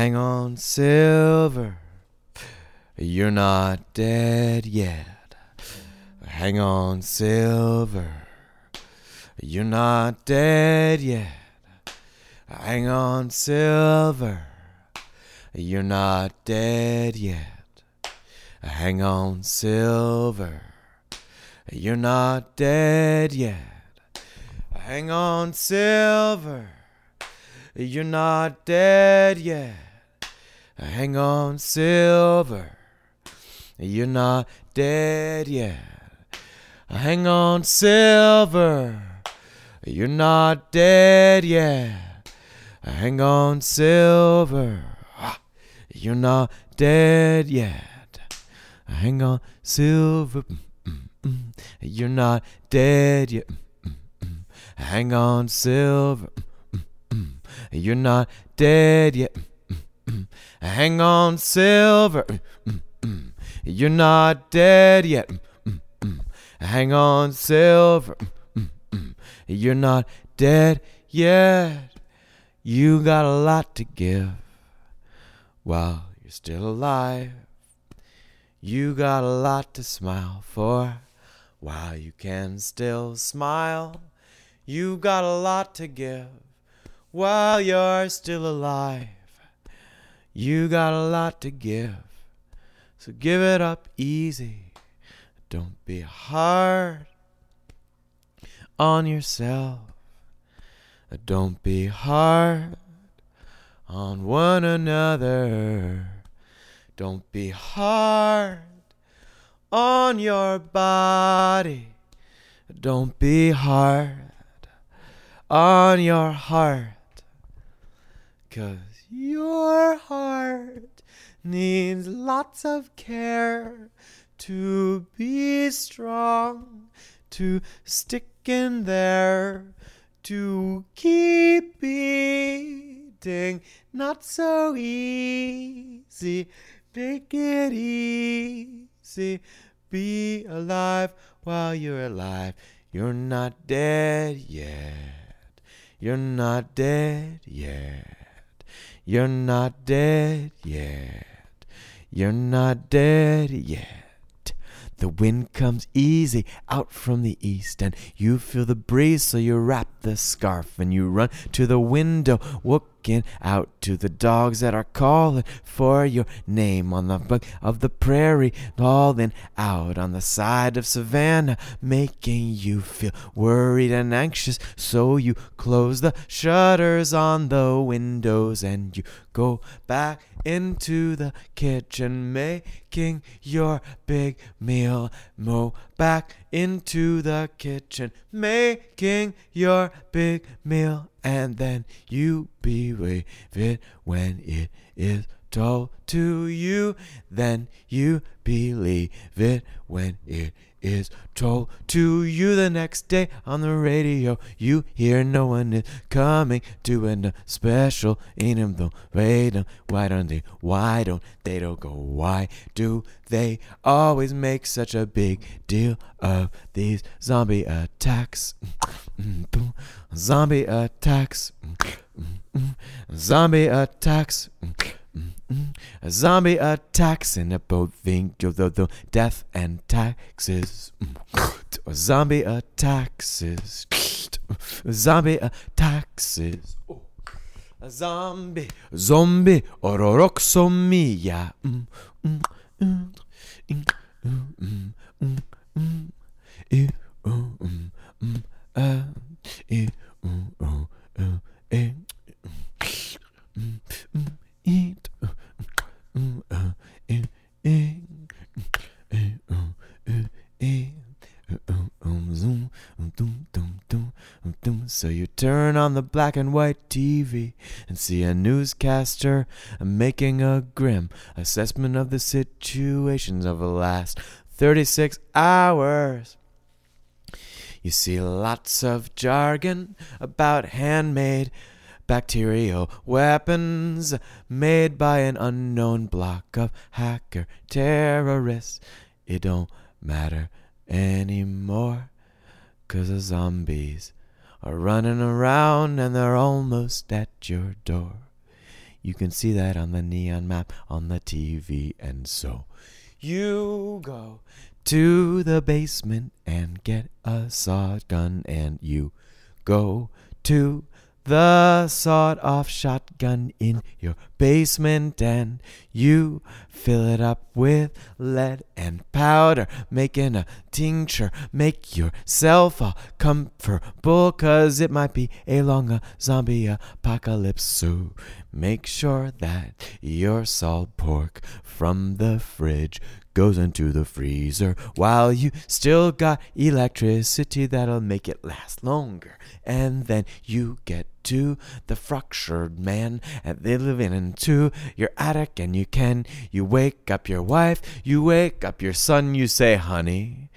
Hang on, Silver. You're not dead yet. Hang on, Silver. You're not dead yet. Hang on, Silver. You're not dead yet. Hang on, Silver. You're not dead yet. Hang on, Silver. You're not dead yet. Hang on, Silver. You're not dead yet. Hang on, Silver. You're not dead yet. Hang on, Silver. You're not dead yet. Hang on, Silver. You're not dead yet. Hang on, Silver. You're not dead yet. Hang on, Silver. You're not dead yet. Hang on, Silver. You're not dead yet. You got a lot to give while you're still alive. You got a lot to smile for while you can still smile. You got a lot to give while you're still alive. You got a lot to give, so give it up easy. Don't be hard on yourself. Don't be hard on one another. Don't be hard on your body. Don't be hard on your heart. Cause your heart needs lots of care to be strong, to stick in there, to keep beating. Not so easy. Take it easy. Be alive while you're alive. You're not dead yet. You're not dead yet. You're not dead yet. You're not dead yet. The wind comes easy out from the east, and you feel the breeze, so you wrap the scarf and you run to the window, looking out to the dogs that are calling for your name on the of the prairie, calling out on the side of Savannah, making you feel worried and anxious. So you close the shutters on the windows and you go back into the kitchen, making your big meal. Mo back into the kitchen, making your big meal, and then you believe it when it is told to you. Then you believe it when it is told to you the next day on the radio. You hear no one is coming, doing a special in them. Though, wait, them. why don't they? Why don't they don't go? Why do they always make such a big deal of these zombie attacks? zombie attacks. zombie attacks. A zombie attacks and a boat think of the, the death and taxes. A Zombie attacks. Zombie attacks. Zombie, zombie, ororoxomia. Mm, mm, mm, mm, mm, mm, mm, eh, oh, mm, mm, ah, eh, oh, oh, oh, eh, mm, mm, eat. So you turn on the black and white TV and see a newscaster making a grim assessment of the situations of the last 36 hours. You see lots of jargon about handmade bacterial weapons made by an unknown block of hacker terrorists. It don't matter anymore, cause the zombies are running around and they're almost at your door. You can see that on the neon map on the TV, and so you go to the basement and get a shotgun, and you go to the sawed off shotgun in your basement and you fill it up with lead and powder making a tincture make yourself a comfortable cause it might be a long uh, zombie apocalypse. So make sure that your salt pork from the fridge goes into the freezer while you still got electricity that'll make it last longer. And then you get to the fractured man and they live in into your attic and you can you wake up your wife you wake up your son you say honey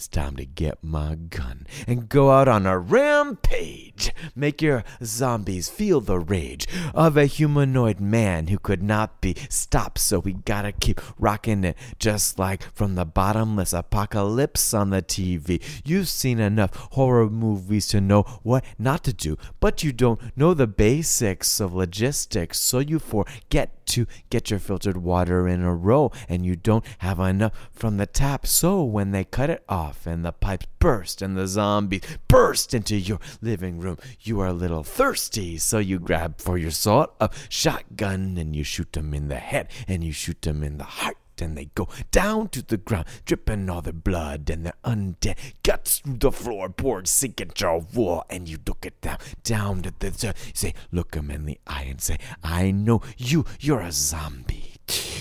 it's time to get my gun and go out on a rampage. Make your zombies feel the rage of a humanoid man who could not be stopped. So we gotta keep rocking it just like from the bottomless apocalypse on the TV. You've seen enough horror movies to know what not to do, but you don't know the basics of logistics. So you forget to get your filtered water in a row and you don't have enough from the tap. So when they cut it off and the pipes burst and the zombies burst into your living room, you are a little thirsty. So you grab for your sort of shotgun and you shoot them in the head and you shoot them in the heart and they go down to the ground, dripping all their blood and their undead guts through the floorboard, sinking your wall, and you look at them down to the, the say, look them in the eye and say, I know you, you're a zombie.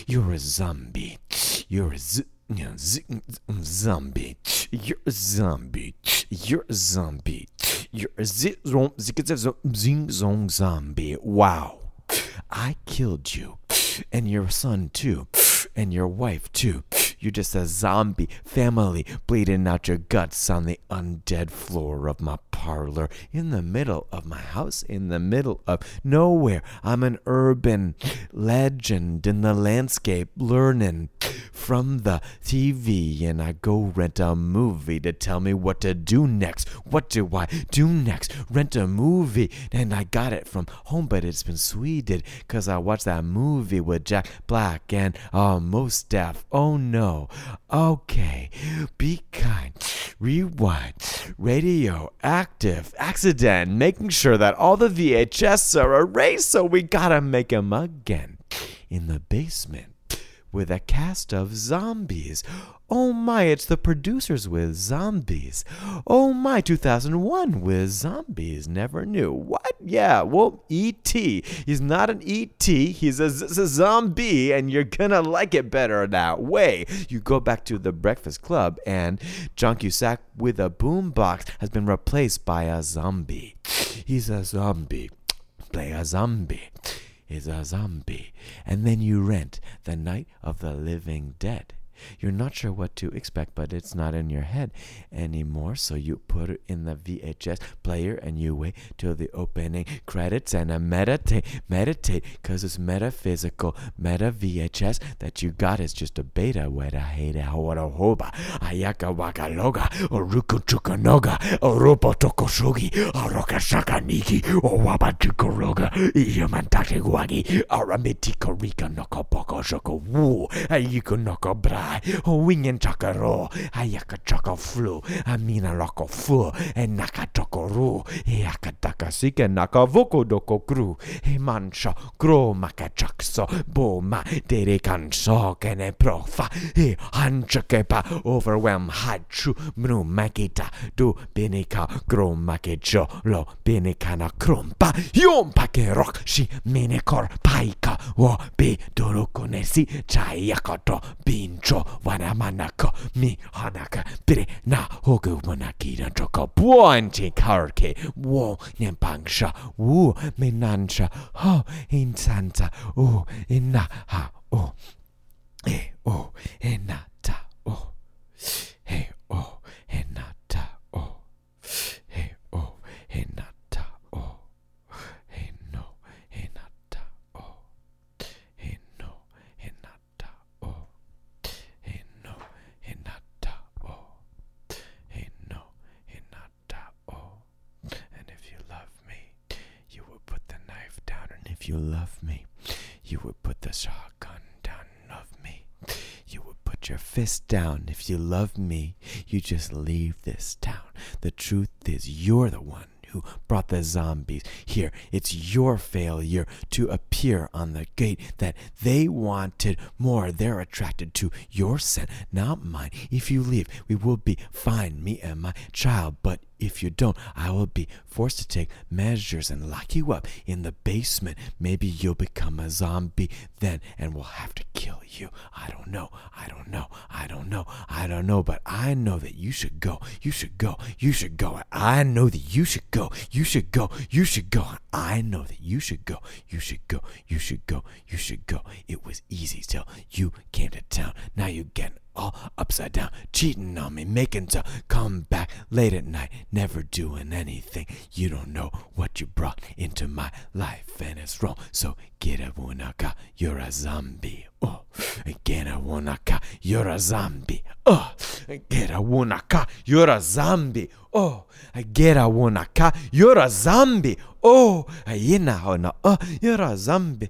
You're a zombie. You're a z- zombie. You're a zombie. You're a zombie. You're a z- zing zong zombie. Wow. I killed you. And your son too. And your wife too. You're just a zombie family bleeding out your guts on the undead floor of my parlor in the middle of my house, in the middle of nowhere. I'm an urban legend in the landscape, learning from the TV, and I go rent a movie to tell me what to do next. What do I do next? Rent a movie, and I got it from home, but it's been sweded because I watched that movie with Jack Black and Mos Def. Oh no. Okay. Be kind. Rewind. Radio. Active. Accident. Making sure that all the VHS are erased, so we gotta make 'em again. In the basement with a cast of zombies. Oh my, it's the producers with zombies. Oh my, 2001 with zombies. Never knew. What? Yeah, well, E.T. He's not an E.T., he's a, z- z- zombie, and you're gonna like it better that way. You go back to the Breakfast Club, and John Cusack with a boombox has been replaced by a zombie. He's a zombie. Play a zombie is a zombie. And then you rent The Night of the Living Dead. You're not sure what to expect, but it's not in your head anymore. So you put it in the VHS player and you wait till the opening credits and uh, meditate, meditate, because it's metaphysical, meta VHS that you got is just a beta. Weta heda hawara hoba, ayaka waka loga, oruku chukanoga, oropo tokoshugi, aroka shakaniki, owaba chukoroga, iyamantake wagi, aramiti korika noko poko shoko wu, ayiko noko bra, o wingen chakaro, ayaka choko flu, amina loko fu, e naka toko ru, e akataka sike naka voko doko kru, e mancha gro maka chakso, bo ma dere kanso kene profa, e hancha kepa overwhelm hachu, mnu makita, du binika gro makecho, lo binikana krumpa, yom pake rock, shi minekor paika, wo bi dorokonesi, chayakoto, bincho, wanamanako, mi hanaka, bire na hogu manakira toko, buonti karke, wo nyempangsha, wu minansha, ho insanta, u inna ha, o, e o, enata, o, he o, enata, o, he o, enata, o, he no, enata, o, he no, enata, o, he no, enata, o, he no, enata, o. And if you love me, you will put the knife down, and love would put the shotgun down of me. You would put your fist down if you love me. You just leave this town. The truth is, you're the one who brought the zombies here. It's your failure to appear on the gate that they wanted more. They're attracted to your scent, not mine. If you leave, we will be fine, me and my child. But if you don't, I will be forced to take measures and lock you up in the basement. Maybe you'll become a zombie then, and we'll have to kill you. I don't know. I don't know. I don't know. I don't know. But I know that you should go. You should go. You should go. I know that you should go. You should go. You should go. I know that you should go. You should go. You should go. You should go. It was easy till you came to town. Now you get all upside down, cheating on me, making to come back late at night, never doing anything. You don't know what you brought into my life, and it's wrong. So get a wunaka, you're a zombie. Oh, get a wunaka, you're a zombie. Oh, get a wunaka, you're a zombie. Oh, get a wunaka, you're a zombie. Oh, oh, you're a zombie.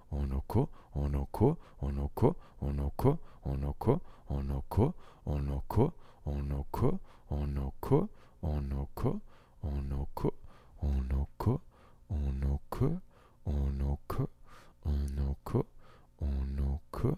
onoko, onoko, onoko, onoko, onoko, onoko, onoko, onoko, onoko, onoko, onoko, onoko, onoko, onoko, onoko, onoko, onoko,